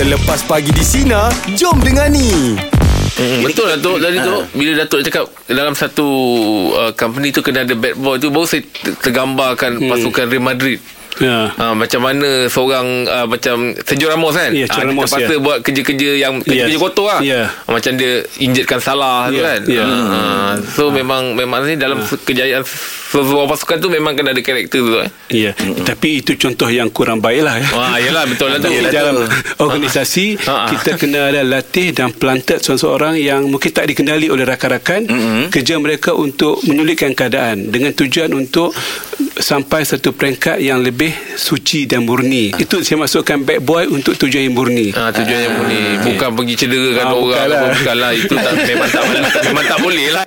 Terlepas pagi di Sina Jom dengani Hmm, betul lah Datuk. Tadi tu Bila Datuk cakap Dalam satu uh, Company tu kena ada bad boy tu Baru saya ter- tergambarkan Pasukan Real Madrid Ya. Ha, macam mana seorang uh, macam Sergio Ramos kan Ya, Sergio Ah, Ramos, terpaksa ya. buat kerja-kerja yang kerja-kerja Yes. kotor lah Ya. Ha, macam dia injetkan salah tu Ya, kan ya. Ha, so memang memang ni dalam kejayaan sebuah pasukan tu memang kena ada karakter tu eh. Ya, tapi itu contoh yang kurang baik lah ya. Wah, yelah betul lah tu. Dalam organisasi Ha, ha. kita kena ada latih dan pelantat seseorang yang mungkin tak dikenali oleh rakan-rakan kerja mereka untuk menyulitkan keadaan dengan tujuan untuk sampai satu peringkat yang lebih suci dan murni. Itu saya masukkan bad boy untuk tujuan yang murni. Ha, tujuannya pun ni bukan pergi cederakan Ah, orang bukanlah. bukanlah itu tak memang tak memang tak boleh lah